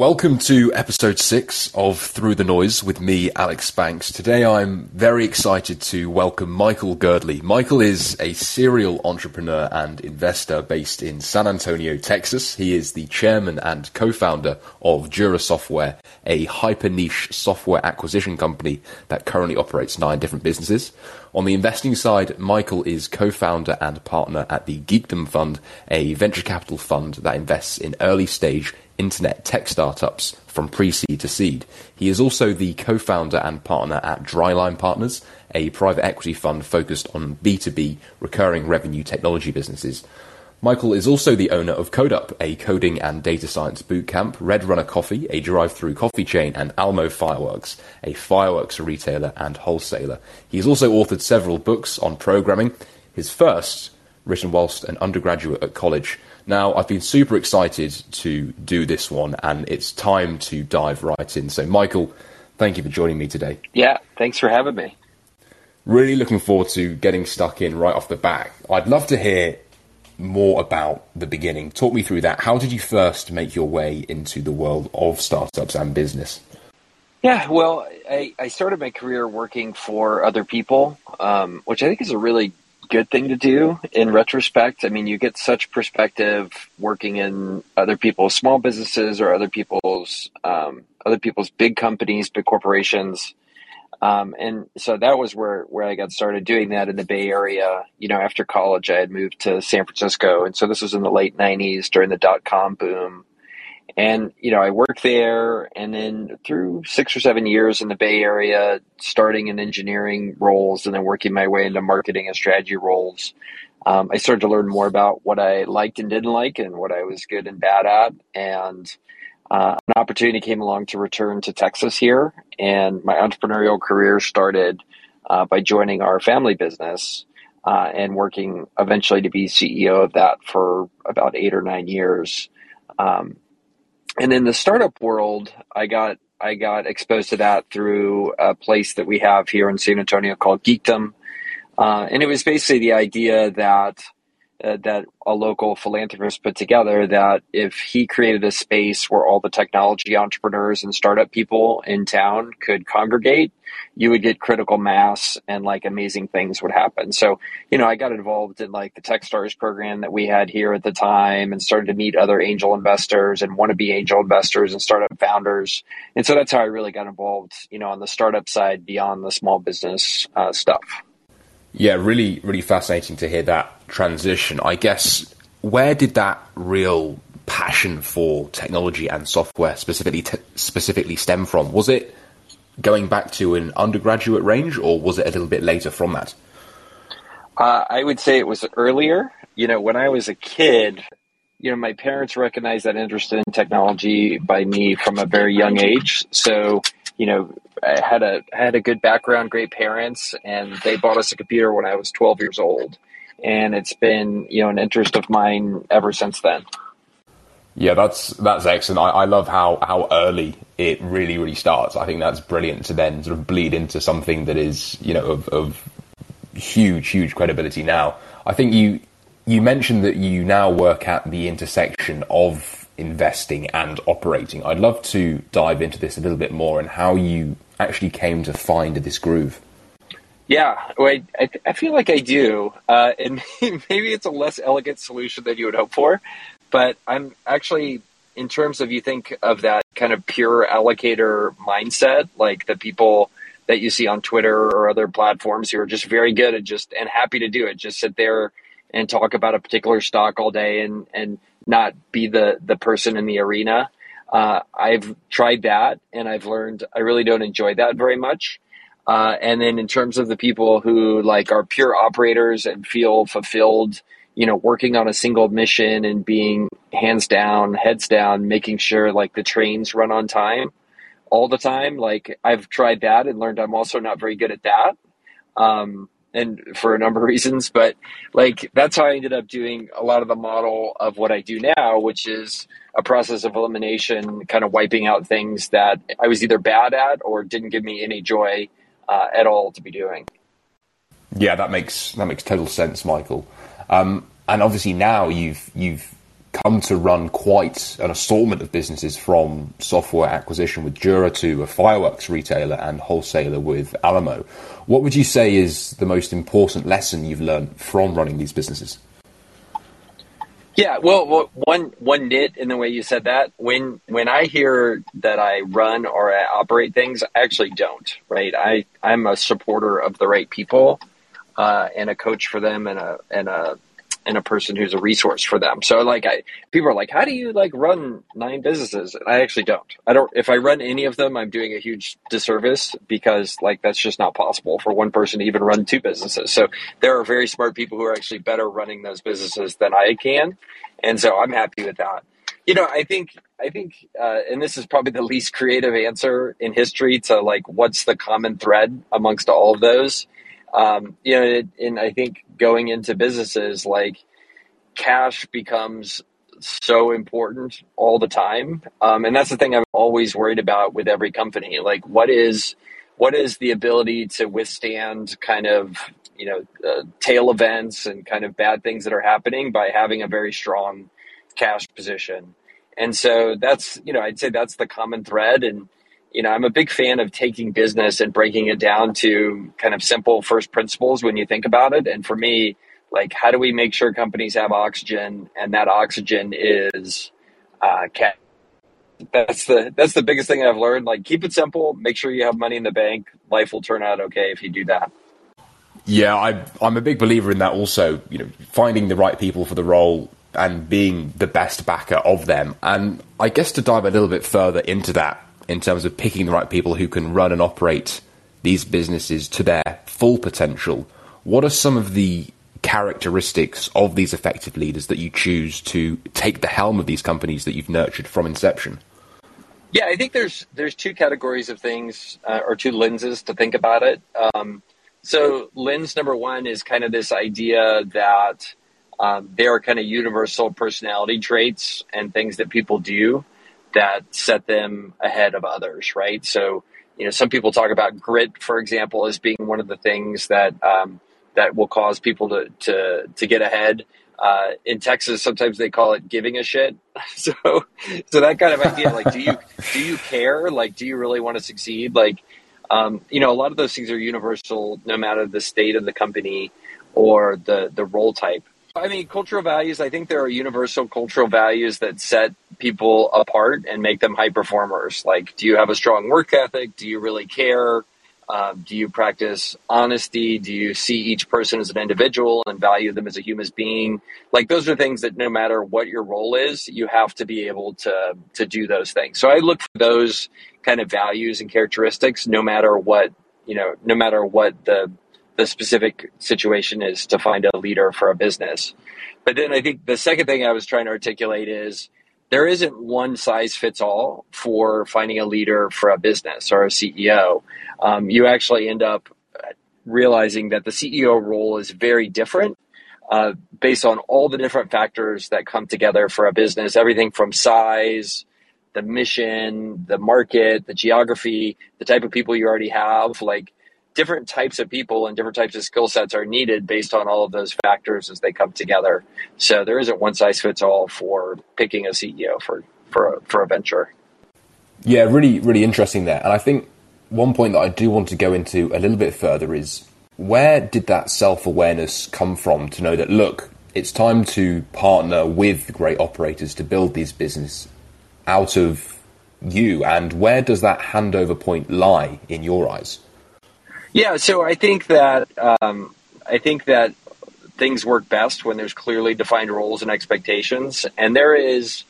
Welcome to episode six of Through the Noise with me, Alex Banks. Today I'm very excited to welcome Michael Girdley. Michael is a serial entrepreneur and investor based in San Antonio, Texas. He is the chairman and co-founder of Dura Software, a hyper niche software acquisition company that currently operates nine different businesses. On the investing side, Michael is co-founder and partner at the Geekdom Fund, a venture capital fund that invests in early stage internet tech startups from pre-seed to seed. He is also the co-founder and partner at Dryline Partners, a private equity fund focused on B2B recurring revenue technology businesses. Michael is also the owner of CodeUp, a coding and data science bootcamp, Red Runner Coffee, a drive-through coffee chain, and Alamo Fireworks, a fireworks retailer and wholesaler. He has also authored several books on programming. His first, written whilst an undergraduate at college, now, I've been super excited to do this one, and it's time to dive right in. So, Michael, thank you for joining me today. Yeah, thanks for having me. Really looking forward to getting stuck in right off the bat. I'd love to hear more about the beginning. Talk me through that. How did you first make your way into the world of startups and business? Yeah, well, I, I started my career working for other people, um, which I think is a really good thing to do in retrospect. I mean, you get such perspective working in other people's small businesses or other people's um, other people's big companies, big corporations. Um, and so that was where, where I got started doing that in the Bay Area. You know, after college, I had moved to San Francisco. And so this was in the late 90s during the dot com boom. And, you know, I worked there and then through six or seven years in the Bay Area, starting in engineering roles and then working my way into marketing and strategy roles. Um, I started to learn more about what I liked and didn't like and what I was good and bad at. And uh, an opportunity came along to return to Texas here. And my entrepreneurial career started uh, by joining our family business uh, and working eventually to be CEO of that for about eight or nine years. Um, and in the startup world, I got I got exposed to that through a place that we have here in San Antonio called Geekdom, uh, and it was basically the idea that uh, that a local philanthropist put together that if he created a space where all the technology entrepreneurs and startup people in town could congregate, you would get critical mass and like amazing things would happen. So, you know, I got involved in like the Techstars program that we had here at the time and started to meet other angel investors and want to be angel investors and startup founders. And so that's how I really got involved, you know, on the startup side beyond the small business uh, stuff. Yeah, really, really fascinating to hear that transition. I guess where did that real passion for technology and software specifically specifically stem from? Was it going back to an undergraduate range, or was it a little bit later from that? Uh, I would say it was earlier. You know, when I was a kid, you know, my parents recognized that interest in technology by me from a very young age. So, you know, I had a had a good background, great parents, and they bought us a computer when I was 12 years old, and it's been you know an interest of mine ever since then. Yeah, that's that's excellent. I, I love how how early it really really starts. I think that's brilliant to then sort of bleed into something that is you know of, of huge huge credibility now. I think you you mentioned that you now work at the intersection of investing and operating. I'd love to dive into this a little bit more and how you actually came to find this groove. Yeah, I, I, feel like I do. Uh, and maybe it's a less elegant solution than you would hope for, but I'm actually, in terms of you think of that kind of pure allocator mindset, like the people that you see on Twitter or other platforms who are just very good at just and happy to do it, just sit there and talk about a particular stock all day and, and not be the the person in the arena. Uh, I've tried that and I've learned I really don't enjoy that very much. Uh, and then in terms of the people who like are pure operators and feel fulfilled, you know, working on a single mission and being hands down, heads down, making sure like the trains run on time all the time. Like I've tried that and learned I'm also not very good at that. Um, and for a number of reasons, but like that's how I ended up doing a lot of the model of what I do now, which is a process of elimination, kind of wiping out things that I was either bad at or didn't give me any joy uh, at all to be doing. Yeah, that makes that makes total sense, Michael. Um, and obviously now you've you've come to run quite an assortment of businesses from software acquisition with Dura to a fireworks retailer and wholesaler with Alamo. What would you say is the most important lesson you've learned from running these businesses? Yeah, well, one one nit in the way you said that. When when I hear that I run or I operate things, I actually don't. Right? I I'm a supporter of the right people, uh, and a coach for them, and a and a and a person who's a resource for them. So like I people are like, how do you like run nine businesses? And I actually don't. I don't if I run any of them, I'm doing a huge disservice because like that's just not possible for one person to even run two businesses. So there are very smart people who are actually better running those businesses than I can. And so I'm happy with that. You know, I think I think uh, and this is probably the least creative answer in history to like what's the common thread amongst all of those um, you know, and I think going into businesses, like cash becomes so important all the time, um, and that's the thing I'm always worried about with every company. Like, what is what is the ability to withstand kind of you know uh, tail events and kind of bad things that are happening by having a very strong cash position. And so that's you know I'd say that's the common thread and you know, I'm a big fan of taking business and breaking it down to kind of simple first principles when you think about it. And for me, like, how do we make sure companies have oxygen and that oxygen is uh, cash? That's the that's the biggest thing I've learned. Like, keep it simple. Make sure you have money in the bank. Life will turn out okay if you do that. Yeah, I, I'm a big believer in that. Also, you know, finding the right people for the role and being the best backer of them. And I guess to dive a little bit further into that, in terms of picking the right people who can run and operate these businesses to their full potential. What are some of the characteristics of these effective leaders that you choose to take the helm of these companies that you've nurtured from inception? Yeah, I think there's there's two categories of things uh, or two lenses to think about it. Um, so lens number one is kind of this idea that um, there are kind of universal personality traits and things that people do that set them ahead of others, right? So, you know, some people talk about grit, for example, as being one of the things that um, that will cause people to to to get ahead. Uh, in Texas, sometimes they call it giving a shit. So, so that kind of idea, like, do you do you care? Like, do you really want to succeed? Like, um, you know, a lot of those things are universal, no matter the state of the company or the the role type. I mean, cultural values, I think there are universal cultural values that set people apart and make them high performers. Like, do you have a strong work ethic? Do you really care? Um, do you practice honesty? Do you see each person as an individual and value them as a human being? Like those are things that no matter what your role is, you have to be able to to do those things. So I look for those kind of values and characteristics, no matter what you know, no matter what the the specific situation is to find a leader for a business. But then I think the second thing I was trying to articulate is there isn't one size fits all for finding a leader for a business or a CEO. Um, you actually end up realizing that the CEO role is very different uh, based on all the different factors that come together for a business, everything from size, the mission, the market, the geography, the type of people you already have. Like different types of people and different types of skill sets are needed based on all of those factors as they come together. So there isn't one size fits all for picking a CEO for for a, for a venture. Yeah, really, really interesting there. And I think one point that I do want to go into a little bit further is where did that self awareness come from to know that look, it's time to partner with great operators to build these business out of you, and where does that handover point lie in your eyes? Yeah, so I think that um, I think that things work best when there's clearly defined roles and expectations, and there is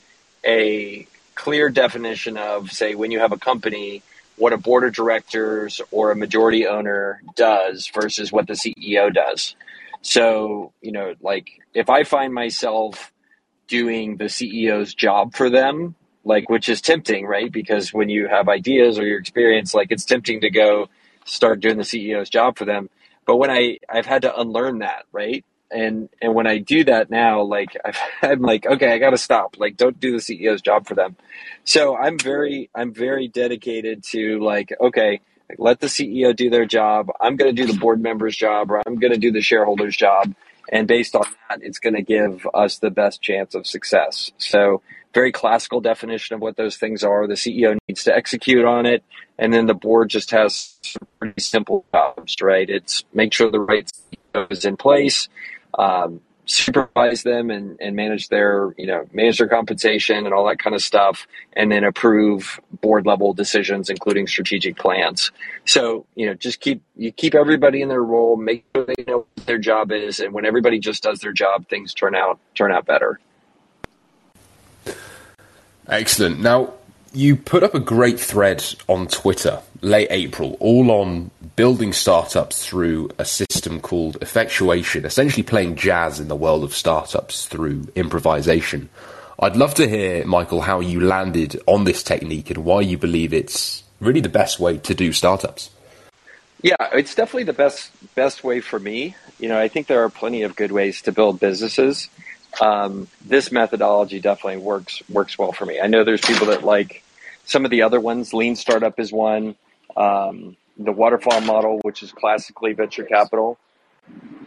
a clear definition of, say, when you have a company, what a board of directors or a majority owner does versus what the CEO does. So, you know, like if I find myself doing the CEO's job for them, like which is tempting, right? Because when you have ideas or your experience, like it's tempting to go start doing the CEO's job for them. But when I I've had to unlearn that, right? And and when I do that now, like I've, I'm like, okay, I got to stop. Like, don't do the CEO's job for them. So I'm very I'm very dedicated to like, okay, let the CEO do their job. I'm going to do the board member's job, or I'm going to do the shareholder's job, And based on that, it's going to give us the best chance of success. So, very classical definition of what those things are. The CEO needs to execute on it, and then the board just has pretty simple jobs, right? It's make sure the right CEO is in place, um, supervise them and, and manage their you know manage their compensation and all that kind of stuff and then approve board level decisions including strategic plans so you know just keep you keep everybody in their role make sure they know what their job is and when everybody just does their job things turn out turn out better excellent now you put up a great thread on Twitter late April, all on building startups through a system called effectuation, essentially playing jazz in the world of startups through improvisation. I'd love to hear, Michael, how you landed on this technique and why you believe it's really the best way to do startups. Yeah, it's definitely the best best way for me. You know, I think there are plenty of good ways to build businesses um, this methodology definitely works works well for me. I know there's people that like some of the other ones. Lean startup is one. Um, the waterfall model, which is classically venture capital,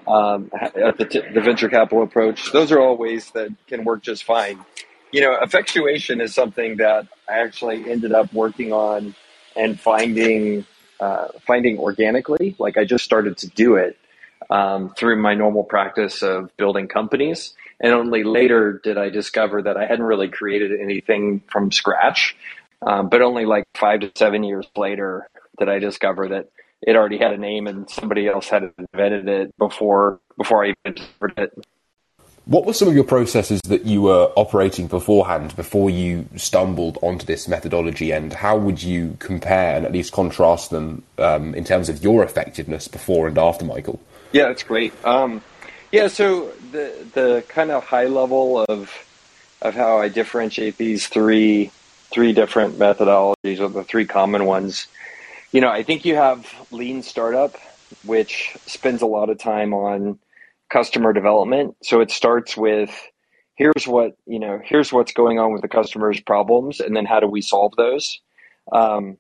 um, the, t- the venture capital approach. Those are all ways that can work just fine. You know, effectuation is something that I actually ended up working on and finding uh, finding organically. Like I just started to do it um, through my normal practice of building companies. And only later did I discover that I hadn't really created anything from scratch. Um, but only like five to seven years later did I discover that it already had a name and somebody else had invented it before before I even discovered it. What were some of your processes that you were operating beforehand before you stumbled onto this methodology, and how would you compare and at least contrast them um, in terms of your effectiveness before and after, Michael? Yeah, that's great. Um, yeah, so the the kind of high level of of how I differentiate these three three different methodologies or the three common ones. You know, I think you have lean startup, which spends a lot of time on customer development. So it starts with here's what you know here's what's going on with the customer's problems and then how do we solve those um,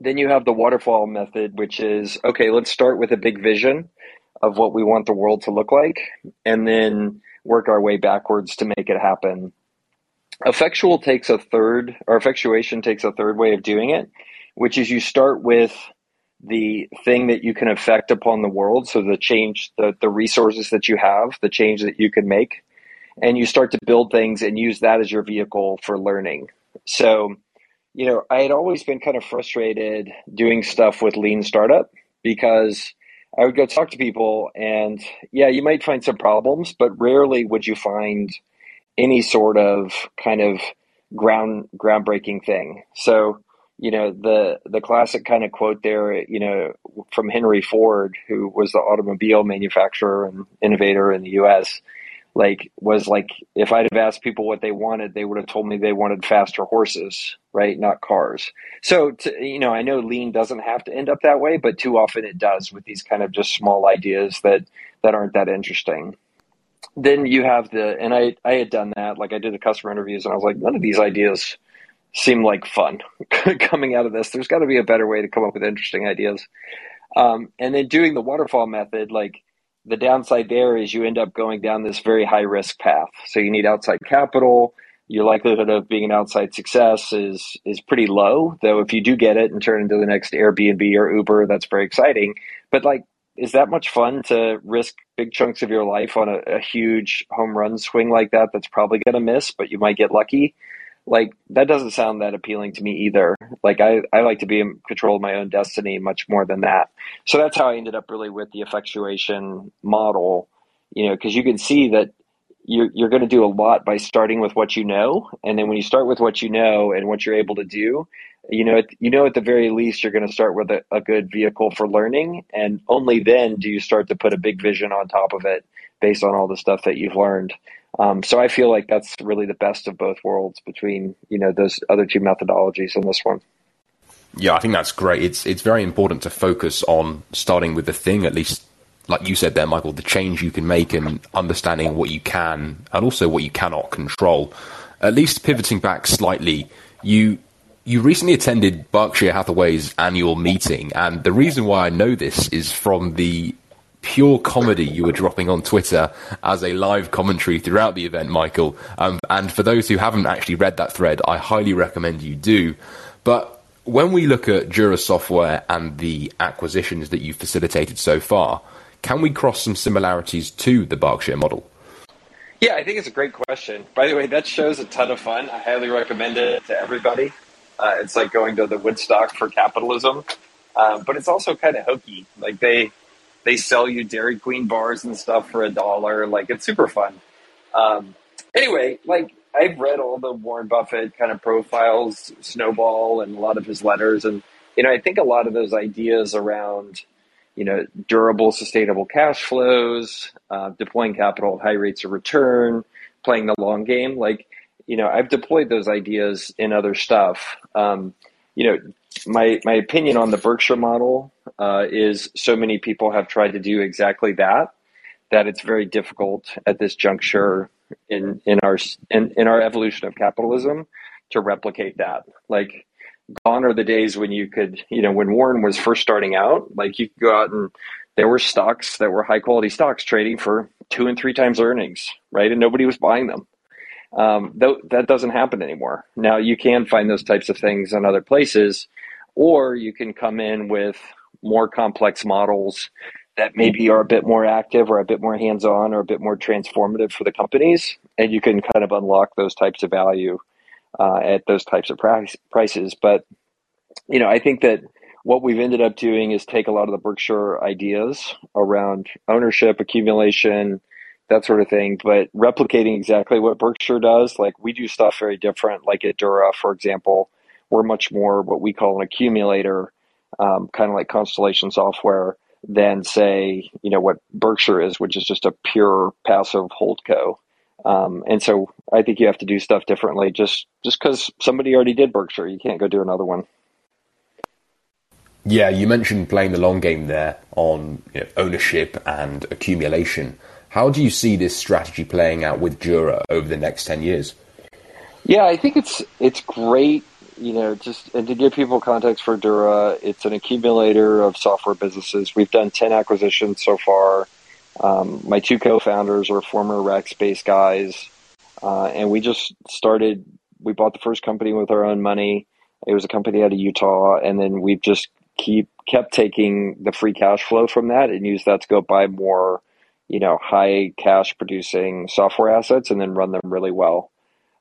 then you have the waterfall method which is okay let's start with a big vision of what we want the world to look like and then work our way backwards to make it happen. Effectual takes a third, or effectuation takes a third way of doing it, which is you start with the thing that you can affect upon the world. So the change, the, the resources that you have, the change that you can make, and you start to build things and use that as your vehicle for learning. So, you know, I had always been kind of frustrated doing stuff with lean startup because I would go talk to people, and yeah, you might find some problems, but rarely would you find any sort of kind of ground groundbreaking thing. So, you know, the the classic kind of quote there, you know, from Henry Ford, who was the automobile manufacturer and innovator in the U.S like was like if I'd have asked people what they wanted, they would have told me they wanted faster horses, right? Not cars. So to, you know, I know lean doesn't have to end up that way, but too often it does with these kind of just small ideas that that aren't that interesting. Then you have the and I I had done that like I did the customer interviews and I was like none of these ideas seem like fun coming out of this. There's got to be a better way to come up with interesting ideas. Um, and then doing the waterfall method, like the downside there is you end up going down this very high risk path. So you need outside capital. Your likelihood of being an outside success is is pretty low. Though if you do get it and turn into the next Airbnb or Uber, that's very exciting. But like, is that much fun to risk big chunks of your life on a, a huge home run swing like that? That's probably going to miss, but you might get lucky like that doesn't sound that appealing to me either. Like I, I like to be in control of my own destiny much more than that. So that's how I ended up really with the effectuation model, you know, because you can see that you're, you're going to do a lot by starting with what you know. And then when you start with what you know and what you're able to do, you know, you know, at the very least, you're going to start with a, a good vehicle for learning. And only then do you start to put a big vision on top of it based on all the stuff that you've learned. Um, so I feel like that's really the best of both worlds between you know those other two methodologies and this one. Yeah, I think that's great. It's it's very important to focus on starting with the thing, at least like you said there, Michael, the change you can make and understanding what you can and also what you cannot control. At least pivoting back slightly, you you recently attended Berkshire Hathaway's annual meeting, and the reason why I know this is from the pure comedy you were dropping on Twitter as a live commentary throughout the event, Michael. Um, and for those who haven't actually read that thread, I highly recommend you do. But when we look at Dura Software and the acquisitions that you've facilitated so far, can we cross some similarities to the Berkshire model? Yeah, I think it's a great question. By the way, that show's a ton of fun. I highly recommend it to everybody. Uh, it's like going to the Woodstock for capitalism, um, but it's also kind of hokey. Like they they sell you Dairy Queen bars and stuff for a dollar. Like it's super fun. Um, anyway, like I've read all the Warren Buffett kind of profiles, Snowball, and a lot of his letters, and you know I think a lot of those ideas around you know durable, sustainable cash flows, uh, deploying capital at high rates of return, playing the long game, like you know I've deployed those ideas in other stuff. Um, you know, my my opinion on the Berkshire model uh, is so many people have tried to do exactly that that it's very difficult at this juncture in in our in, in our evolution of capitalism to replicate that. Like gone are the days when you could, you know, when Warren was first starting out, like you could go out and there were stocks that were high quality stocks trading for two and three times earnings, right? And nobody was buying them. Um, th- that doesn't happen anymore. Now you can find those types of things in other places, or you can come in with more complex models that maybe are a bit more active or a bit more hands on or a bit more transformative for the companies. And you can kind of unlock those types of value uh, at those types of price, prices. But, you know, I think that what we've ended up doing is take a lot of the Berkshire ideas around ownership, accumulation, that sort of thing, but replicating exactly what Berkshire does. Like we do stuff very different, like at Dura, for example, we're much more what we call an accumulator, um, kind of like Constellation software, than say, you know, what Berkshire is, which is just a pure passive holdco. Um, and so I think you have to do stuff differently just just because somebody already did Berkshire. You can't go do another one. Yeah, you mentioned playing the long game there on you know, ownership and accumulation. How do you see this strategy playing out with Dura over the next 10 years? Yeah, I think it's it's great, you know, just and to give people context for Dura, it's an accumulator of software businesses. We've done 10 acquisitions so far. Um, my two co-founders are former Rackspace guys, uh, and we just started. We bought the first company with our own money. It was a company out of Utah, and then we've just keep kept taking the free cash flow from that and use that to go buy more you know, high cash producing software assets and then run them really well.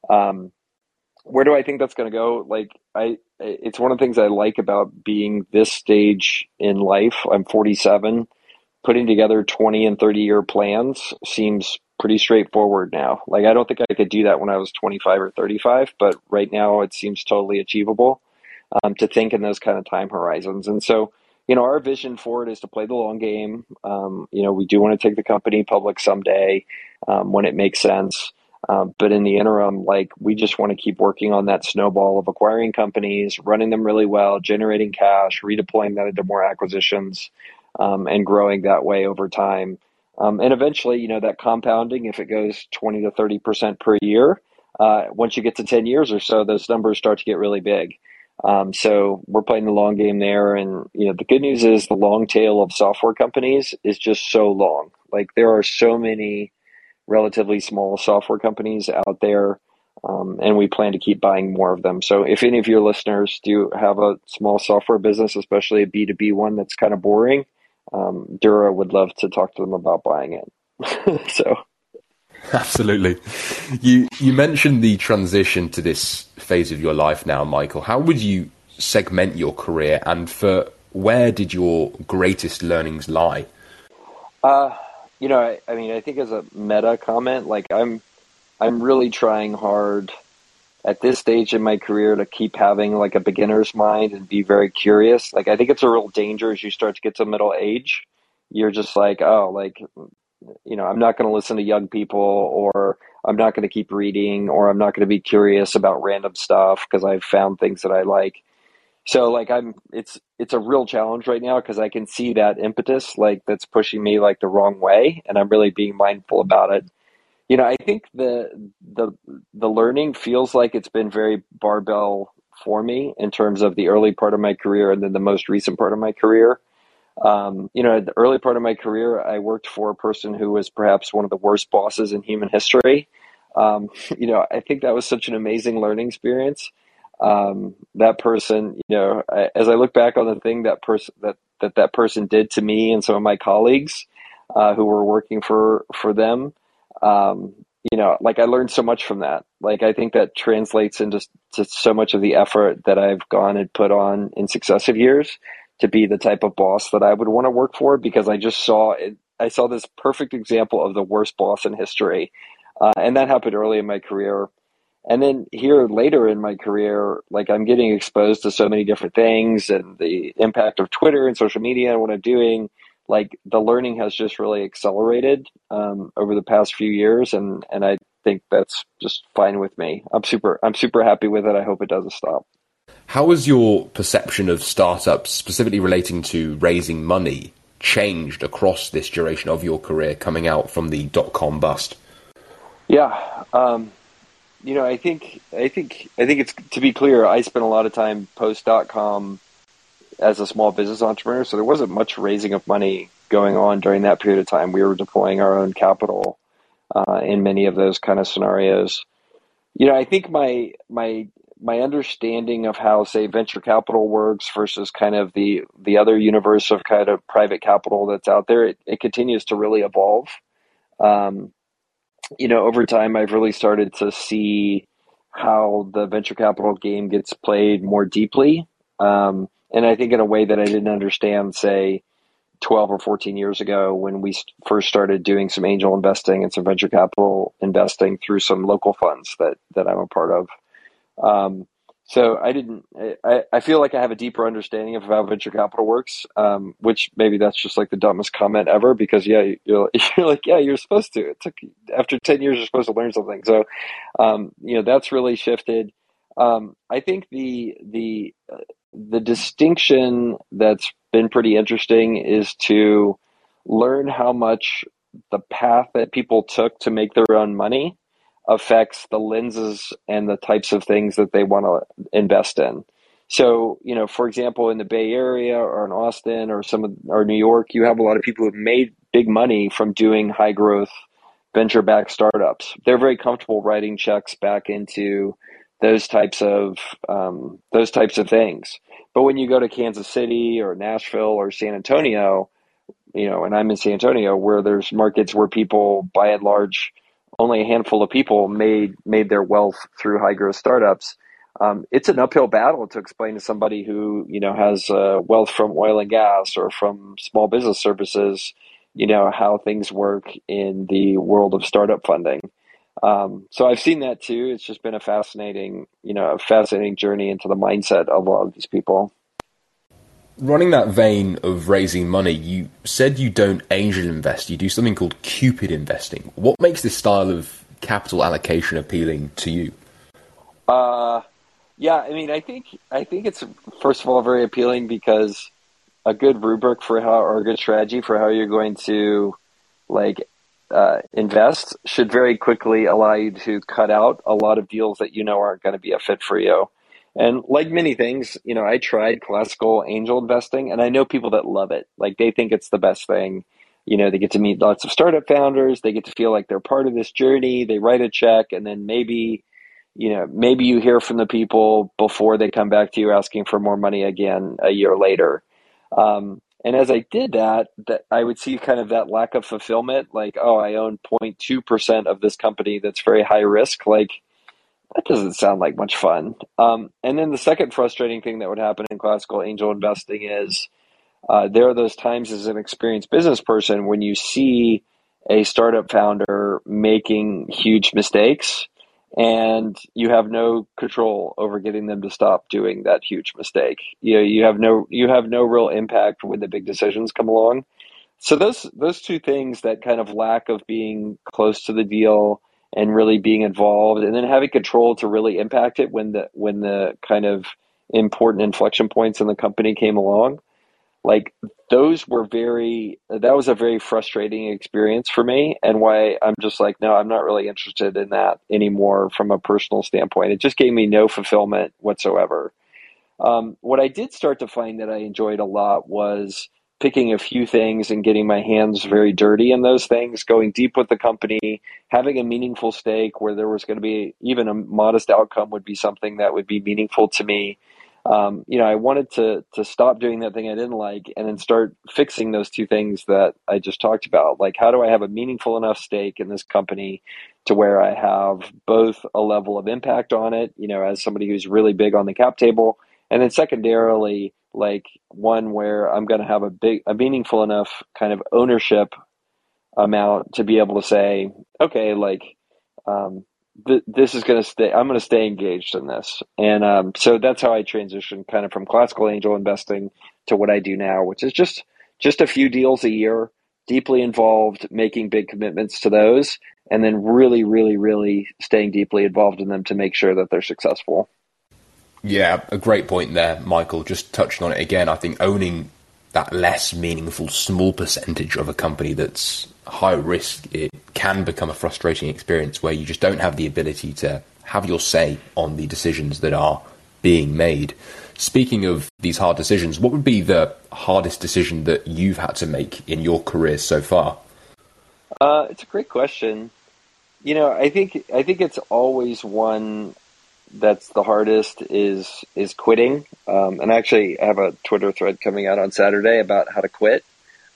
Um, where do I think that's going to go? Like, I, it's one of the things I like about being this stage in life. I'm 47. Putting together 20 and 30 year plans seems pretty straightforward now. Like, I don't think I could do that when I was 25 or 35, but right now it seems totally achievable um, to think in those kind of time horizons. And so, you know, our vision for it is to play the long game. Um, you know, we do want to take the company public someday um, when it makes sense. Um, but in the interim, like we just want to keep working on that snowball of acquiring companies, running them really well, generating cash, redeploying that into more acquisitions, um, and growing that way over time. Um, and eventually, you know, that compounding, if it goes 20 to 30% per year, uh, once you get to 10 years or so, those numbers start to get really big. Um, so we're playing the long game there. And, you know, the good news is the long tail of software companies is just so long. Like there are so many relatively small software companies out there. Um, and we plan to keep buying more of them. So if any of your listeners do have a small software business, especially a B2B one that's kind of boring, um, Dura would love to talk to them about buying it. so Absolutely. You you mentioned the transition to this phase of your life now, Michael. How would you segment your career, and for where did your greatest learnings lie? Uh, you know, I, I mean, I think as a meta comment, like I'm, I'm really trying hard at this stage in my career to keep having like a beginner's mind and be very curious. Like I think it's a real danger as you start to get to middle age. You're just like, oh, like you know, I'm not going to listen to young people or I'm not going to keep reading or I'm not going to be curious about random stuff because I've found things that I like. So like I'm it's it's a real challenge right now because I can see that impetus like that's pushing me like the wrong way and I'm really being mindful about it. You know, I think the the the learning feels like it's been very barbell for me in terms of the early part of my career and then the most recent part of my career. Um, you know, the early part of my career, I worked for a person who was perhaps one of the worst bosses in human history. Um, you know, I think that was such an amazing learning experience. Um, that person, you know, I, as I look back on the thing that person that, that that person did to me and some of my colleagues uh, who were working for for them, um, you know, like I learned so much from that. Like I think that translates into to so much of the effort that I've gone and put on in successive years to be the type of boss that I would want to work for because I just saw it. I saw this perfect example of the worst boss in history, uh, and that happened early in my career. And then here later in my career, like I'm getting exposed to so many different things and the impact of Twitter and social media and what I'm doing like the learning has just really accelerated um, over the past few years, and and I think that's just fine with me. I'm super I'm super happy with it. I hope it doesn't stop. How has your perception of startups, specifically relating to raising money, changed across this duration of your career coming out from the dot com bust? Yeah, um, you know, I think I think I think it's to be clear. I spent a lot of time post dot com as a small business entrepreneur, so there wasn't much raising of money going on during that period of time. We were deploying our own capital uh, in many of those kind of scenarios. You know, I think my my my understanding of how say venture capital works versus kind of the the other universe of kind of private capital that's out there, it, it continues to really evolve. Um, you know, over time, I've really started to see how the venture capital game gets played more deeply. Um, and I think in a way that I didn't understand, say, 12 or 14 years ago when we first started doing some angel investing and some venture capital investing through some local funds that, that I'm a part of. Um, so I didn't, I, I feel like I have a deeper understanding of how venture capital works, um, which maybe that's just like the dumbest comment ever because yeah, you're, you're like, yeah, you're supposed to, it took after 10 years, you're supposed to learn something. So, um, you know, that's really shifted. Um, I think the, the, the distinction that's been pretty interesting is to learn how much the path that people took to make their own money affects the lenses and the types of things that they want to invest in. So, you know, for example, in the Bay Area or in Austin or some of, or New York, you have a lot of people who've made big money from doing high growth venture backed startups. They're very comfortable writing checks back into those types of um, those types of things. But when you go to Kansas City or Nashville or San Antonio, you know, and I'm in San Antonio, where there's markets where people, by and large, only a handful of people made made their wealth through high growth startups. Um, it's an uphill battle to explain to somebody who you know has uh, wealth from oil and gas or from small business services, you know how things work in the world of startup funding. Um, so I've seen that too. It's just been a fascinating, you know, a fascinating journey into the mindset of a lot of these people. Running that vein of raising money, you said you don't angel invest. You do something called Cupid investing. What makes this style of capital allocation appealing to you? Uh, yeah, I mean, I think I think it's first of all very appealing because a good rubric for how or a good strategy for how you're going to like uh, invest should very quickly allow you to cut out a lot of deals that you know aren't going to be a fit for you. And like many things, you know, I tried classical angel investing and I know people that love it. Like they think it's the best thing. You know, they get to meet lots of startup founders, they get to feel like they're part of this journey, they write a check and then maybe you know, maybe you hear from the people before they come back to you asking for more money again a year later. Um, and as I did that, that I would see kind of that lack of fulfillment, like, oh, I own 0.2% of this company that's very high risk. Like, that doesn't sound like much fun. Um, and then the second frustrating thing that would happen in classical angel investing is uh, there are those times as an experienced business person when you see a startup founder making huge mistakes and you have no control over getting them to stop doing that huge mistake. You know, you have no you have no real impact when the big decisions come along. So those those two things that kind of lack of being close to the deal and really being involved and then having control to really impact it when the when the kind of important inflection points in the company came along. Like those were very that was a very frustrating experience for me and why i'm just like no i'm not really interested in that anymore from a personal standpoint. It just gave me no fulfillment whatsoever. Um, what i did start to find that i enjoyed a lot was picking a few things and getting my hands very dirty in those things, going deep with the company, having a meaningful stake where there was going to be even a modest outcome would be something that would be meaningful to me. Um, you know, I wanted to to stop doing that thing I didn't like and then start fixing those two things that I just talked about. Like, how do I have a meaningful enough stake in this company to where I have both a level of impact on it, you know, as somebody who's really big on the cap table, and then secondarily, like one where I'm going to have a big, a meaningful enough kind of ownership amount to be able to say, okay, like, um, th- this is going to stay, I'm going to stay engaged in this. And, um, so that's how I transitioned kind of from classical angel investing to what I do now, which is just, just a few deals a year, deeply involved, making big commitments to those, and then really, really, really staying deeply involved in them to make sure that they're successful. Yeah, a great point there, Michael. Just touching on it again, I think owning that less meaningful small percentage of a company that's high risk, it can become a frustrating experience where you just don't have the ability to have your say on the decisions that are being made. Speaking of these hard decisions, what would be the hardest decision that you've had to make in your career so far? Uh, it's a great question. You know, I think I think it's always one that's the hardest is is quitting. Um, and I actually, I have a Twitter thread coming out on Saturday about how to quit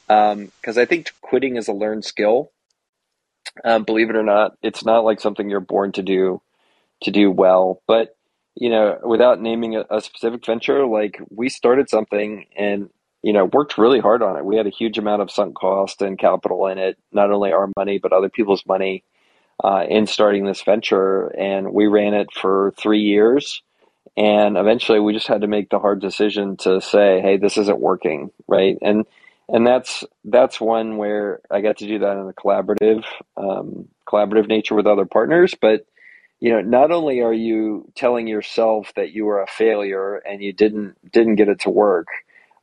because um, I think quitting is a learned skill. Um, believe it or not, it's not like something you're born to do to do well. But you know, without naming a, a specific venture, like we started something and you know worked really hard on it. We had a huge amount of sunk cost and capital in it, not only our money but other people's money uh, in starting this venture. And we ran it for three years. And eventually we just had to make the hard decision to say, hey, this isn't working. Right. And and that's that's one where I got to do that in a collaborative um, collaborative nature with other partners. But you know, not only are you telling yourself that you were a failure and you didn't didn't get it to work,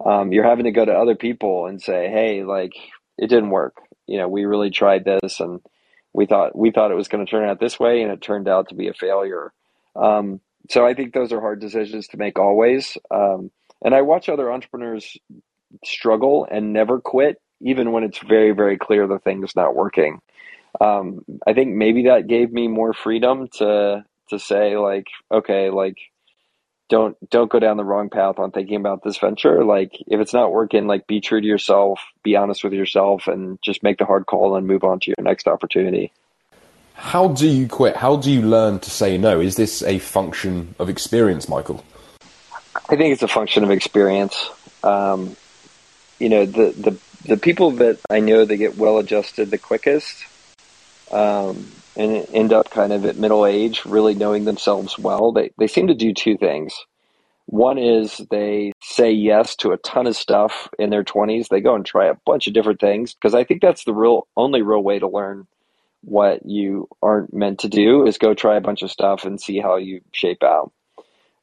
um, you're having to go to other people and say, hey, like it didn't work. You know, we really tried this and we thought we thought it was going to turn out this way, and it turned out to be a failure. Um, so I think those are hard decisions to make always. Um, and I watch other entrepreneurs struggle and never quit, even when it's very very clear the thing is not working. Um, I think maybe that gave me more freedom to to say like, okay, like don't don't go down the wrong path on thinking about this venture. Like if it's not working, like be true to yourself, be honest with yourself, and just make the hard call and move on to your next opportunity. How do you quit? How do you learn to say no? Is this a function of experience, Michael? I think it's a function of experience. Um, you know, the, the the people that I know that get well adjusted the quickest um, and end up kind of at middle age, really knowing themselves well, they, they seem to do two things. One is they say yes to a ton of stuff in their 20s. They go and try a bunch of different things because I think that's the real only real way to learn what you aren't meant to do is go try a bunch of stuff and see how you shape out.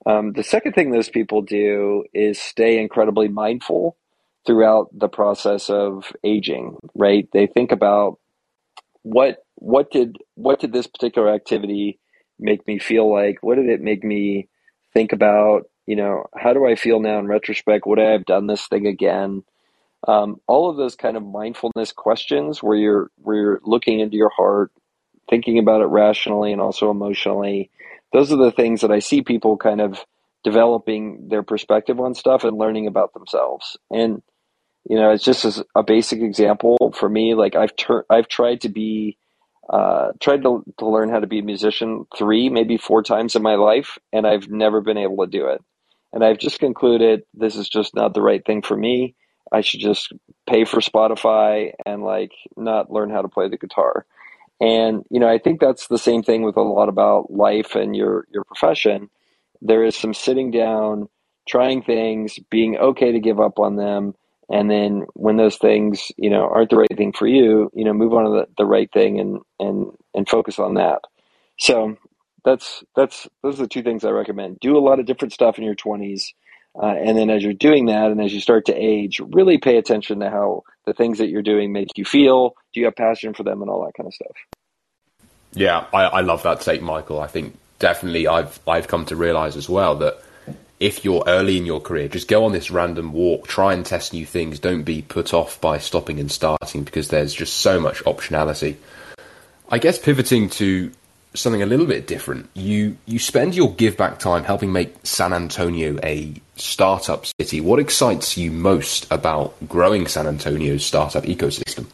Um, the second thing those people do is stay incredibly mindful throughout the process of aging, right? They think about what what did what did this particular activity make me feel like? What did it make me think about? You know, how do I feel now in retrospect? Would I have done this thing again? Um, all of those kind of mindfulness questions where you're where you're looking into your heart, thinking about it rationally and also emotionally. Those are the things that I see people kind of developing their perspective on stuff and learning about themselves. And you know, it's just as a basic example for me. Like I've turned, I've tried to be, uh, tried to to learn how to be a musician three, maybe four times in my life, and I've never been able to do it. And I've just concluded this is just not the right thing for me. I should just pay for Spotify and like not learn how to play the guitar. And you know, I think that's the same thing with a lot about life and your your profession. There is some sitting down, trying things, being okay to give up on them, and then when those things you know aren't the right thing for you you know move on to the, the right thing and and and focus on that. So that's that's those are the two things i recommend. Do a lot of different stuff in your 20s uh, and then as you're doing that and as you start to age really pay attention to how the things that you're doing make you feel. Do you have passion for them and all that kind of stuff? Yeah i, I love that take michael. I think definitely i've i've come to realize as well that if you're early in your career, just go on this random walk, try and test new things. Don't be put off by stopping and starting because there's just so much optionality. I guess pivoting to something a little bit different, you you spend your give back time helping make San Antonio a startup city. What excites you most about growing San Antonio's startup ecosystem?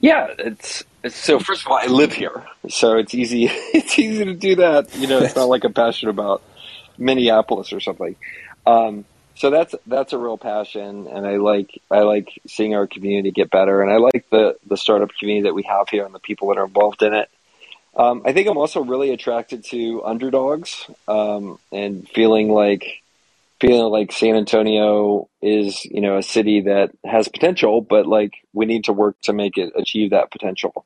Yeah, it's, it's so. First of all, I live here, so it's easy. It's easy to do that. You know, it's not like I'm passionate about Minneapolis or something. Um, so that's that's a real passion, and I like I like seeing our community get better, and I like the the startup community that we have here and the people that are involved in it. Um, I think I'm also really attracted to underdogs um, and feeling like feeling like San Antonio is you know a city that has potential, but like we need to work to make it achieve that potential.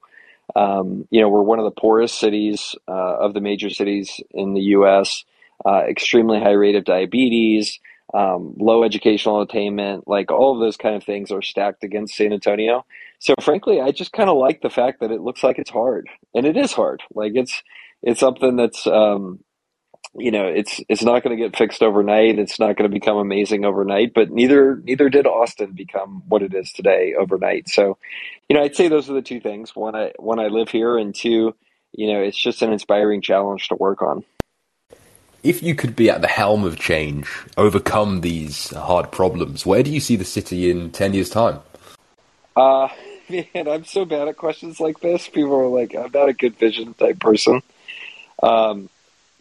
Um, you know, we're one of the poorest cities uh, of the major cities in the U.S. Uh, extremely high rate of diabetes, um, low educational attainment, like all of those kind of things are stacked against San Antonio. So frankly, I just kind of like the fact that it looks like it's hard, and it is hard. Like it's it's something that's um, you know it's it's not going to get fixed overnight. It's not going to become amazing overnight, but neither neither did Austin become what it is today overnight. So, you know, I'd say those are the two things. One, I one I live here, and two, you know, it's just an inspiring challenge to work on. If you could be at the helm of change, overcome these hard problems, where do you see the city in ten years' time? Uh, man, I'm so bad at questions like this. People are like, I'm not a good vision type person. Um,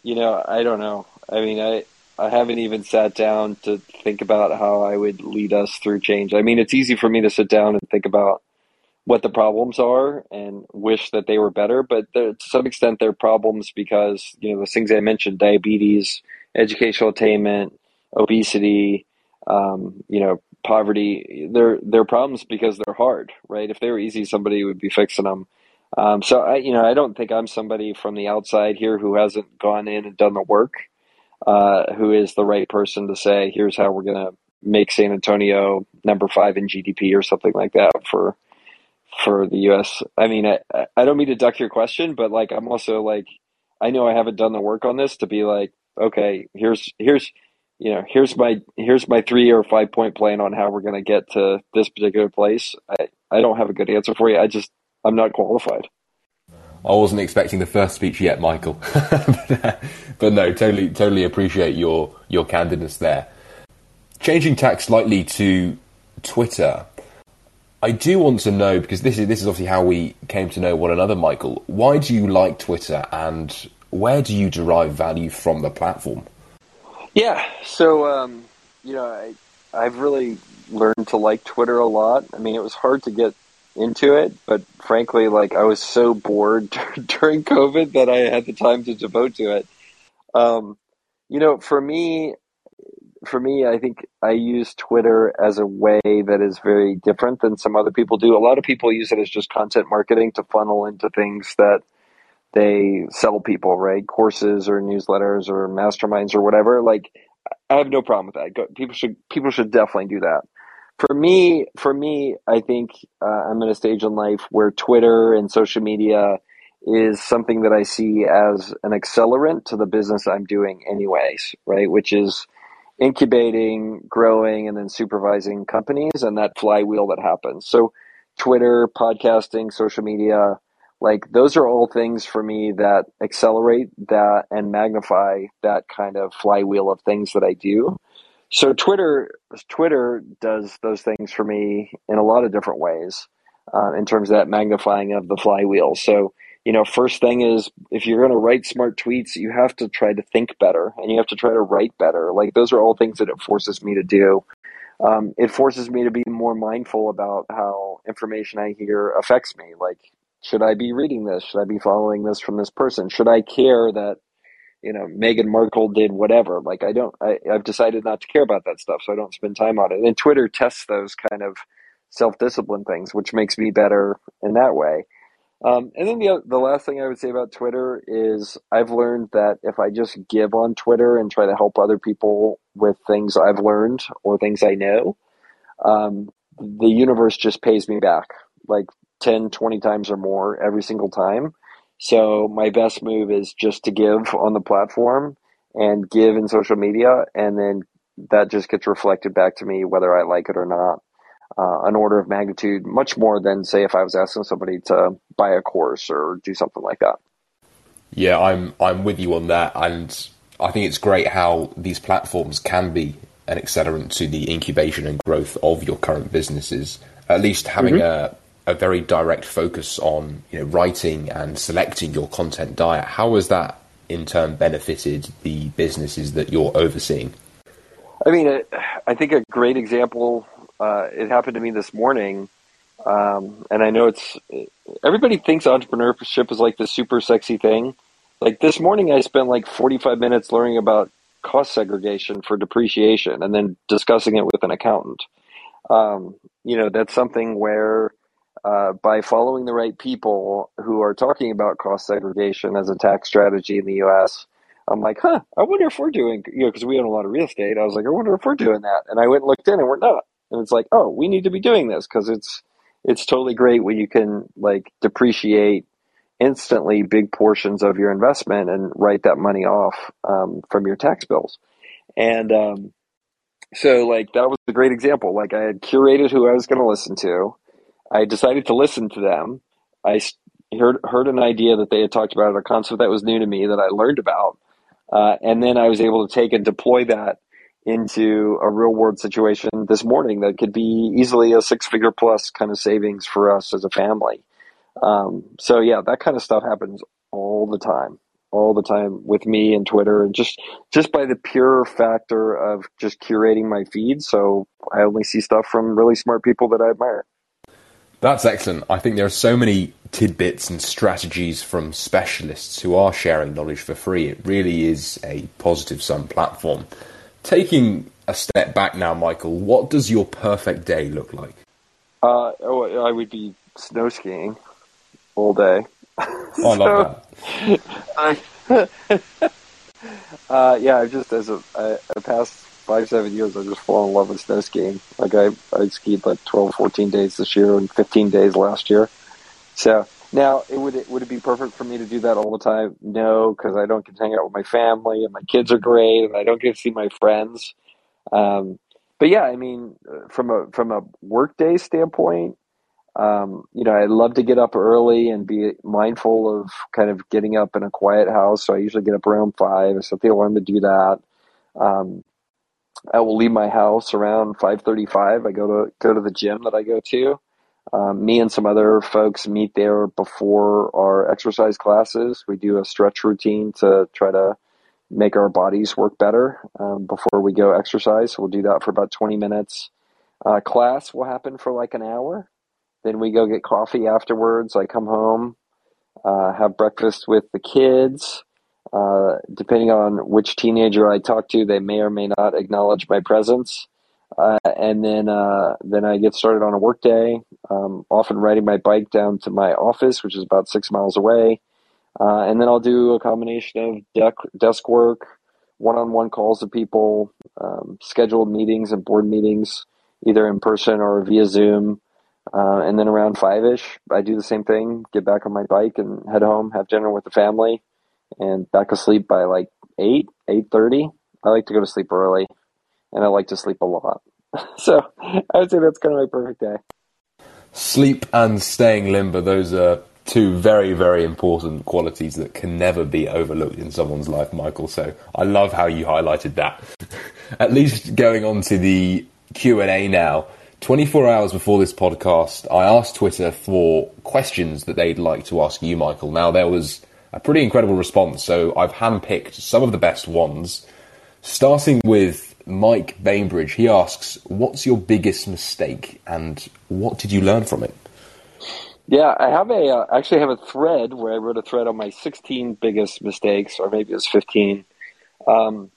you know, I don't know. I mean, I I haven't even sat down to think about how I would lead us through change. I mean, it's easy for me to sit down and think about what the problems are and wish that they were better, but to some extent they're problems because, you know, those things I mentioned, diabetes, educational attainment, obesity, um, you know, poverty, they're they're problems because they're hard, right? If they were easy, somebody would be fixing them. Um, so I, you know, I don't think I'm somebody from the outside here who hasn't gone in and done the work, uh, who is the right person to say, here's how we're going to make San Antonio number five in GDP or something like that for for the U.S. I mean, I I don't mean to duck your question, but like I'm also like I know I haven't done the work on this to be like, okay, here's here's you know here's my here's my three or five point plan on how we're going to get to this particular place. I I don't have a good answer for you. I just I'm not qualified. I wasn't expecting the first speech yet, Michael. but no, totally, totally appreciate your your candidness there. Changing tack slightly to Twitter, I do want to know because this is this is obviously how we came to know one another, Michael. Why do you like Twitter, and where do you derive value from the platform? Yeah, so um, you know, I I've really learned to like Twitter a lot. I mean, it was hard to get into it, but frankly, like I was so bored during COVID that I had the time to devote to it. Um, you know, for me, for me, I think I use Twitter as a way that is very different than some other people do. A lot of people use it as just content marketing to funnel into things that they sell people, right? Courses or newsletters or masterminds or whatever. Like, I have no problem with that. People should people should definitely do that. For me, for me, I think uh, I'm in a stage in life where Twitter and social media is something that I see as an accelerant to the business I'm doing, anyways, right? Which is incubating, growing, and then supervising companies and that flywheel that happens. So, Twitter, podcasting, social media, like those are all things for me that accelerate that and magnify that kind of flywheel of things that I do. So Twitter, Twitter does those things for me in a lot of different ways, uh, in terms of that magnifying of the flywheel. So you know, first thing is if you're going to write smart tweets, you have to try to think better and you have to try to write better. Like those are all things that it forces me to do. Um, it forces me to be more mindful about how information I hear affects me. Like, should I be reading this? Should I be following this from this person? Should I care that, you know, Meghan Markle did whatever? Like, I don't, I, I've decided not to care about that stuff, so I don't spend time on it. And Twitter tests those kind of self discipline things, which makes me better in that way. Um, and then the the last thing I would say about Twitter is I've learned that if I just give on Twitter and try to help other people with things I've learned or things I know, um, the universe just pays me back like 10, 20 times or more every single time. So my best move is just to give on the platform and give in social media, and then that just gets reflected back to me whether I like it or not. Uh, an order of magnitude much more than say if I was asking somebody to buy a course or do something like that. Yeah, I'm I'm with you on that, and I think it's great how these platforms can be an accelerant to the incubation and growth of your current businesses. At least having mm-hmm. a a very direct focus on you know writing and selecting your content diet. How has that in turn benefited the businesses that you're overseeing? I mean, I think a great example. Uh, it happened to me this morning, um, and I know it's everybody thinks entrepreneurship is like the super sexy thing. Like this morning, I spent like 45 minutes learning about cost segregation for depreciation, and then discussing it with an accountant. Um, you know, that's something where uh, by following the right people who are talking about cost segregation as a tax strategy in the U.S. I'm like, huh, I wonder if we're doing, you know, because we own a lot of real estate. I was like, I wonder if we're doing that. And I went and looked in and we're not. And it's like, oh, we need to be doing this because it's, it's totally great when you can like depreciate instantly big portions of your investment and write that money off um, from your tax bills. And um, so, like, that was a great example. Like, I had curated who I was going to listen to. I decided to listen to them. I heard heard an idea that they had talked about, a concept that was new to me that I learned about, uh, and then I was able to take and deploy that into a real world situation this morning that could be easily a six figure plus kind of savings for us as a family. Um, so yeah, that kind of stuff happens all the time, all the time with me and Twitter, and just just by the pure factor of just curating my feed. So I only see stuff from really smart people that I admire. That's excellent. I think there are so many tidbits and strategies from specialists who are sharing knowledge for free. It really is a positive sum platform. Taking a step back now, Michael, what does your perfect day look like? Uh, oh, I would be snow skiing all day. Oh, I love that. uh, yeah, I just as a I, I past five, seven years, I just fall in love with snow skiing. Like I, I skied like 12, 14 days this year and 15 days last year. So now it would, it, would it be perfect for me to do that all the time? No, because I don't get to hang out with my family and my kids are great and I don't get to see my friends. Um, but yeah, I mean, from a, from a workday standpoint, um, you know, I love to get up early and be mindful of kind of getting up in a quiet house. So I usually get up around five. I set the alarm to do that. Um, I will leave my house around 5:35. I go to go to the gym that I go to. Um, me and some other folks meet there before our exercise classes. We do a stretch routine to try to make our bodies work better um, before we go exercise. We'll do that for about 20 minutes. Uh, class will happen for like an hour. Then we go get coffee afterwards. I come home, uh, have breakfast with the kids. Uh, depending on which teenager I talk to, they may or may not acknowledge my presence. Uh, and then uh, then I get started on a work day. Um, often riding my bike down to my office, which is about six miles away, uh, and then I'll do a combination of desk work, one-on-one calls with people, um, scheduled meetings and board meetings, either in person or via Zoom. Uh, and then around five ish, I do the same thing. Get back on my bike and head home, have dinner with the family, and back asleep by like eight, eight thirty. I like to go to sleep early, and I like to sleep a lot. so I would say that's kind of my perfect day. Sleep and staying limber; those are two very, very important qualities that can never be overlooked in someone's life, Michael. So I love how you highlighted that. At least going on to the Q and A now. 24 hours before this podcast, I asked Twitter for questions that they'd like to ask you, Michael. Now, there was a pretty incredible response. So I've handpicked some of the best ones, starting with Mike Bainbridge. He asks, "What's your biggest mistake, and what did you learn from it?" Yeah, I have a uh, actually have a thread where I wrote a thread on my 16 biggest mistakes, or maybe it was 15. Um,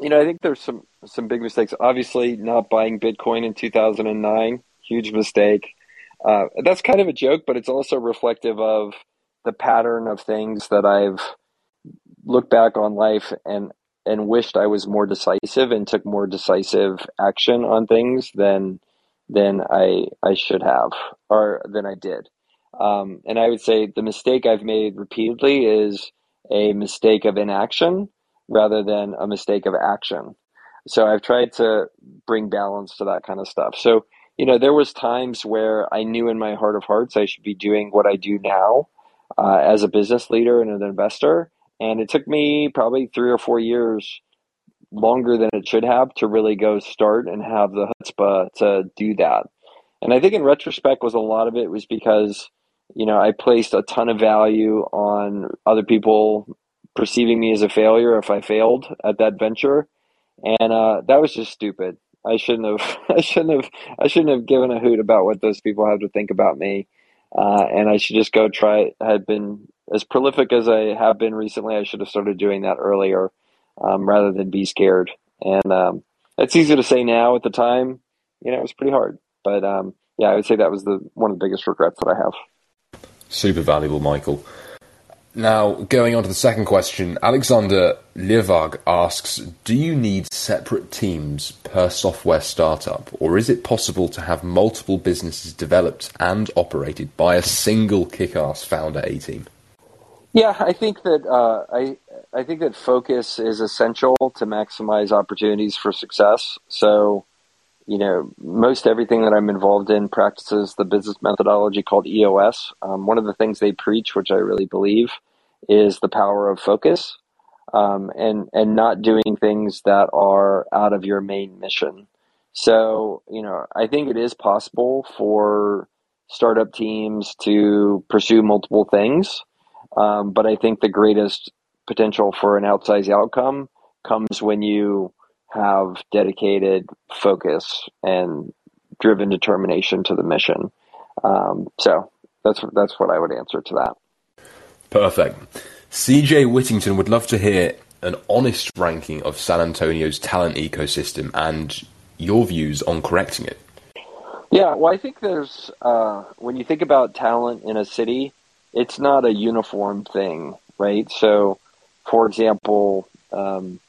you know, I think there's some some big mistakes. Obviously, not buying Bitcoin in 2009, huge mistake. Uh, that's kind of a joke, but it's also reflective of the pattern of things that I've looked back on life and and wished I was more decisive and took more decisive action on things than than I I should have or than I did. Um, and I would say the mistake I've made repeatedly is a mistake of inaction rather than a mistake of action. So I've tried to bring balance to that kind of stuff. So, you know, there was times where I knew in my heart of hearts I should be doing what I do now uh, as a business leader and an investor. And it took me probably three or four years longer than it should have to really go start and have the chutzpah to do that. And I think in retrospect was a lot of it was because, you know, I placed a ton of value on other people perceiving me as a failure if I failed at that venture. And uh, that was just stupid. I shouldn't have I shouldn't have I shouldn't have given a hoot about what those people have to think about me. Uh, and I should just go try. Had been as prolific as I have been recently. I should have started doing that earlier, um, rather than be scared. And um, it's easy to say now. At the time, you know, it was pretty hard. But um, yeah, I would say that was the one of the biggest regrets that I have. Super valuable, Michael. Now, going on to the second question, Alexander Livag asks Do you need separate teams per software startup, or is it possible to have multiple businesses developed and operated by a single kick ass founder A team? Yeah, I think that uh, I I think that focus is essential to maximize opportunities for success. So, you know, most everything that I'm involved in practices the business methodology called EOS. Um, one of the things they preach, which I really believe, is the power of focus um, and and not doing things that are out of your main mission. So you know, I think it is possible for startup teams to pursue multiple things, um, but I think the greatest potential for an outsized outcome comes when you have dedicated focus and driven determination to the mission. Um, so that's that's what I would answer to that. Perfect. CJ Whittington would love to hear an honest ranking of San Antonio's talent ecosystem and your views on correcting it. Yeah, well, I think there's, uh, when you think about talent in a city, it's not a uniform thing, right? So, for example, um,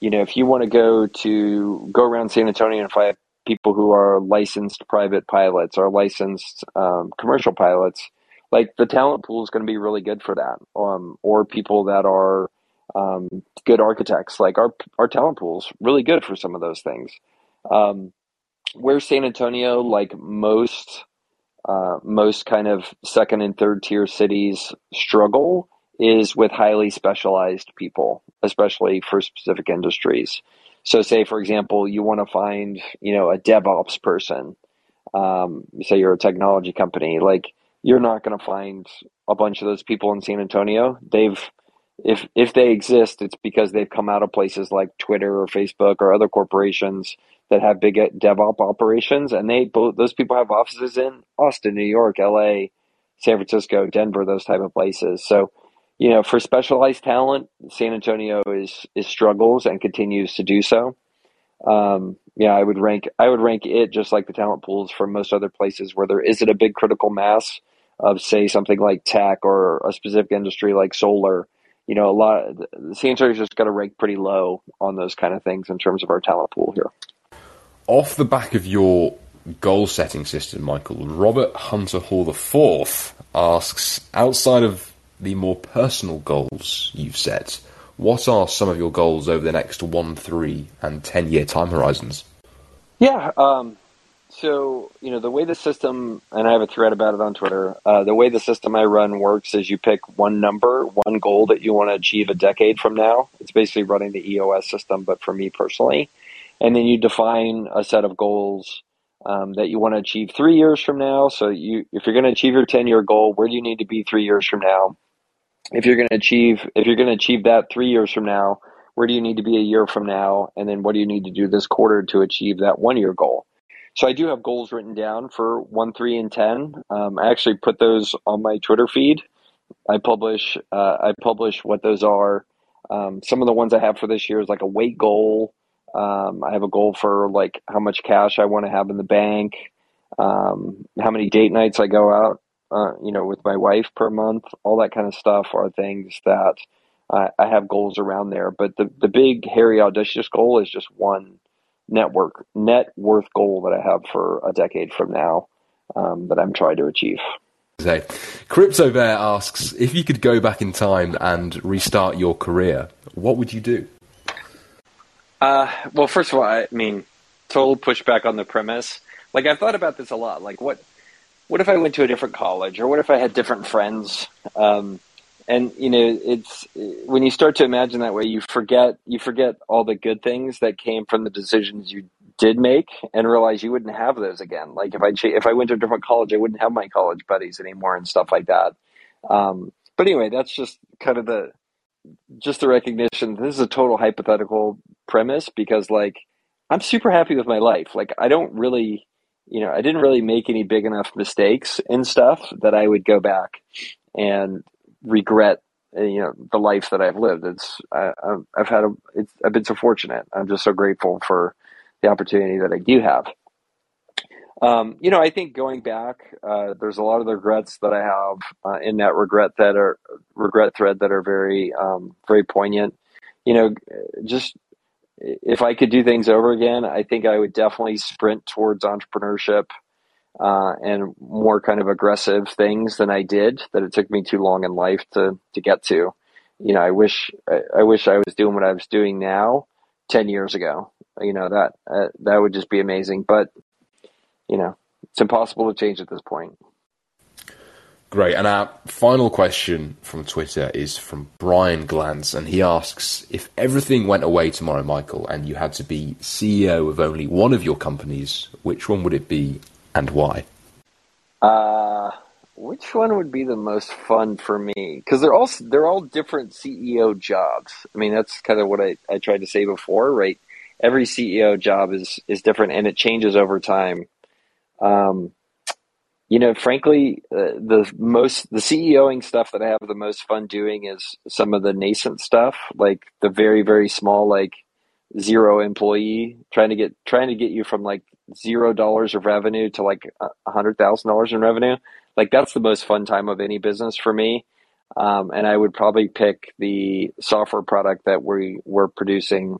you know, if you want to go to go around San Antonio and find people who are licensed private pilots or licensed um, commercial pilots, like the talent pool is going to be really good for that. Um, or people that are um, good architects, like our our talent pool's really good for some of those things. Um, where San Antonio, like most uh, most kind of second and third tier cities, struggle is with highly specialized people, especially for specific industries. So, say for example, you want to find you know a DevOps person. Um, say you're a technology company, like you're not going to find a bunch of those people in San Antonio. They've if if they exist, it's because they've come out of places like Twitter or Facebook or other corporations that have big DevOps operations, and they both those people have offices in Austin, New York, L.A., San Francisco, Denver, those type of places. So, you know, for specialized talent, San Antonio is is struggles and continues to do so. Um, yeah, I would rank I would rank it just like the talent pools for most other places where there isn't a big critical mass of say something like tech or a specific industry like solar. You know, a lot of, San Antonio's just got to rank pretty low on those kind of things in terms of our talent pool here. Off the back of your goal setting system, Michael, Robert Hunter Hall IV asks, outside of the more personal goals you've set, what are some of your goals over the next one, three, and ten year time horizons? Yeah, um, so, you know, the way the system, and I have a thread about it on Twitter, uh, the way the system I run works is you pick one number, one goal that you want to achieve a decade from now. It's basically running the EOS system, but for me personally. And then you define a set of goals um, that you want to achieve three years from now. So, you, if you're going to achieve your 10 year goal, where do you need to be three years from now? If you're going to achieve, if you're going to achieve that three years from now, where do you need to be a year from now? And then what do you need to do this quarter to achieve that one year goal? So I do have goals written down for one, three, and ten. Um, I actually put those on my Twitter feed. I publish uh, I publish what those are. Um, some of the ones I have for this year is like a weight goal. Um, I have a goal for like how much cash I want to have in the bank, um, how many date nights I go out, uh, you know, with my wife per month. All that kind of stuff are things that I, I have goals around there. But the the big hairy audacious goal is just one network net worth goal that I have for a decade from now um, that I'm trying to achieve. Say, Crypto Bear asks if you could go back in time and restart your career, what would you do? Uh, well, first of all, I mean, total pushback on the premise. Like I've thought about this a lot. Like what what if I went to a different college, or what if I had different friends? Um, and you know, it's when you start to imagine that way, you forget you forget all the good things that came from the decisions you did make, and realize you wouldn't have those again. Like if I if I went to a different college, I wouldn't have my college buddies anymore and stuff like that. Um, but anyway, that's just kind of the just the recognition. This is a total hypothetical premise because like I'm super happy with my life. Like I don't really, you know, I didn't really make any big enough mistakes and stuff that I would go back and regret uh, you know the life that I've lived. It's I, have had a it's, I've been so fortunate. I'm just so grateful for the opportunity that I do have. Um, you know, I think going back, uh, there's a lot of the regrets that I have uh, in that regret that are regret thread that are very, um, very poignant. You know, just if I could do things over again, I think I would definitely sprint towards entrepreneurship uh, and more kind of aggressive things than I did. That it took me too long in life to to get to. You know, I wish I, I wish I was doing what I was doing now ten years ago. You know that uh, that would just be amazing. But you know, it's impossible to change at this point. Great. And our final question from Twitter is from Brian Glantz, and he asks if everything went away tomorrow, Michael, and you had to be CEO of only one of your companies, which one would it be and why? Uh, which one would be the most fun for me? Because they're all they're all different CEO jobs. I mean, that's kind of what I, I tried to say before, right? Every CEO job is is different, and it changes over time. Um, you know, frankly, uh, the most the CEOing stuff that I have the most fun doing is some of the nascent stuff, like the very very small, like zero employee, trying to get trying to get you from like zero dollars of revenue to like a hundred thousand dollars in revenue. Like that's the most fun time of any business for me. Um, and I would probably pick the software product that we were producing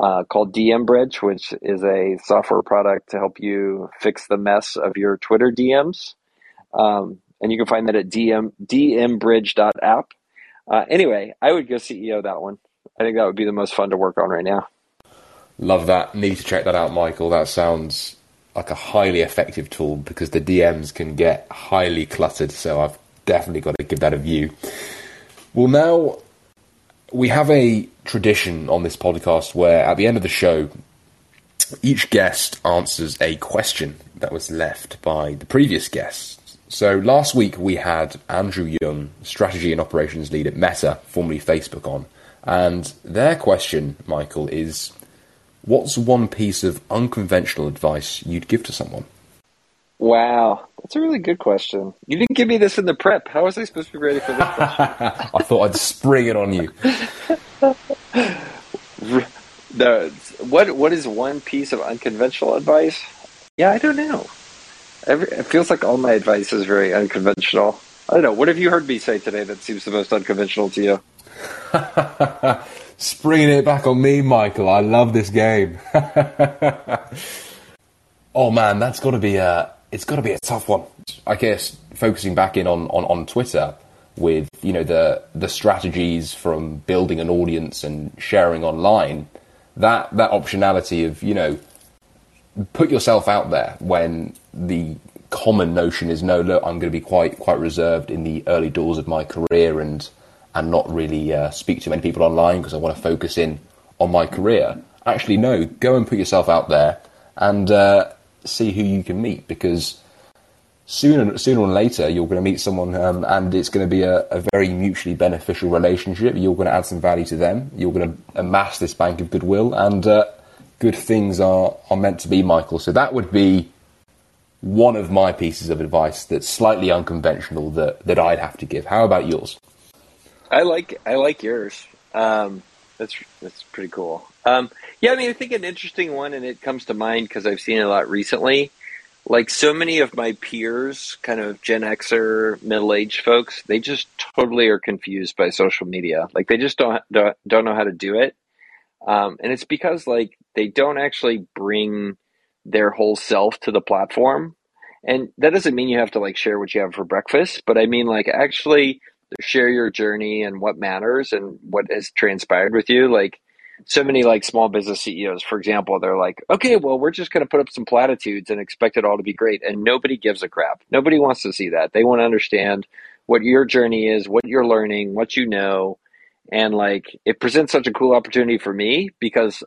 uh, called DM Bridge, which is a software product to help you fix the mess of your Twitter DMs. Um, and you can find that at dm dmbridge.app. Uh, anyway, I would go CEO that one. I think that would be the most fun to work on right now. Love that. Need to check that out, Michael. That sounds like a highly effective tool because the DMs can get highly cluttered. So I've definitely got to give that a view. Well, now we have a tradition on this podcast where at the end of the show, each guest answers a question that was left by the previous guest. So last week we had Andrew Young, strategy and operations lead at Meta, formerly Facebook, on. And their question, Michael, is what's one piece of unconventional advice you'd give to someone? Wow, that's a really good question. You didn't give me this in the prep. How was I supposed to be ready for this? I thought I'd spring it on you. the what what is one piece of unconventional advice? Yeah, I don't know. Every, it feels like all my advice is very unconventional. I don't know. What have you heard me say today that seems the most unconventional to you? Springing it back on me, Michael. I love this game. oh man, that's got to be a it's got to be a tough one. I guess focusing back in on, on, on Twitter with you know the the strategies from building an audience and sharing online, that that optionality of you know put yourself out there when the common notion is no look I'm going to be quite quite reserved in the early doors of my career and and not really uh, speak to many people online because I want to focus in on my career. Actually, no, go and put yourself out there and uh, see who you can meet because sooner sooner or later you're going to meet someone um, and it's going to be a, a, very mutually beneficial relationship. You're going to add some value to them. You're going to amass this bank of goodwill, and uh, good things are are meant to be, Michael. So that would be one of my pieces of advice that's slightly unconventional that that I'd have to give. How about yours? I like I like yours. Um, that's that's pretty cool. Um, yeah, I mean, I think an interesting one, and it comes to mind because I've seen it a lot recently. Like so many of my peers, kind of Gen Xer, middle aged folks, they just totally are confused by social media. Like they just don't don't, don't know how to do it, um, and it's because like they don't actually bring their whole self to the platform. And that doesn't mean you have to like share what you have for breakfast, but I mean like actually share your journey and what matters and what has transpired with you. Like so many like small business CEOs, for example, they're like, okay, well, we're just going to put up some platitudes and expect it all to be great. And nobody gives a crap. Nobody wants to see that. They want to understand what your journey is, what you're learning, what you know. And like, it presents such a cool opportunity for me because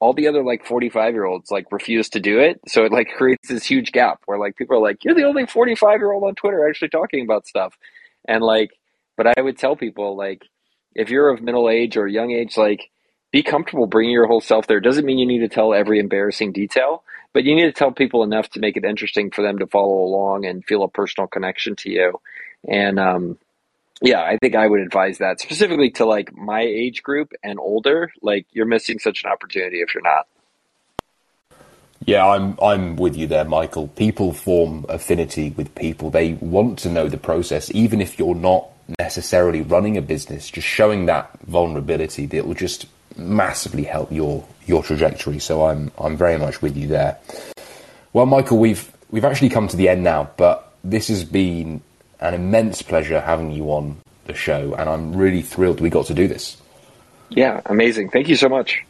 all the other like 45 year olds like refuse to do it. So it like creates this huge gap where like people are like, you're the only 45 year old on Twitter actually talking about stuff. And like, but I would tell people like, if you're of middle age or young age, like be comfortable bringing your whole self there. Doesn't mean you need to tell every embarrassing detail, but you need to tell people enough to make it interesting for them to follow along and feel a personal connection to you. And, um, yeah, I think I would advise that specifically to like my age group and older. Like you're missing such an opportunity if you're not. Yeah, I'm I'm with you there, Michael. People form affinity with people. They want to know the process, even if you're not necessarily running a business. Just showing that vulnerability that will just massively help your your trajectory. So I'm I'm very much with you there. Well, Michael, we've we've actually come to the end now, but this has been an immense pleasure having you on the show, and I'm really thrilled we got to do this. Yeah, amazing. Thank you so much.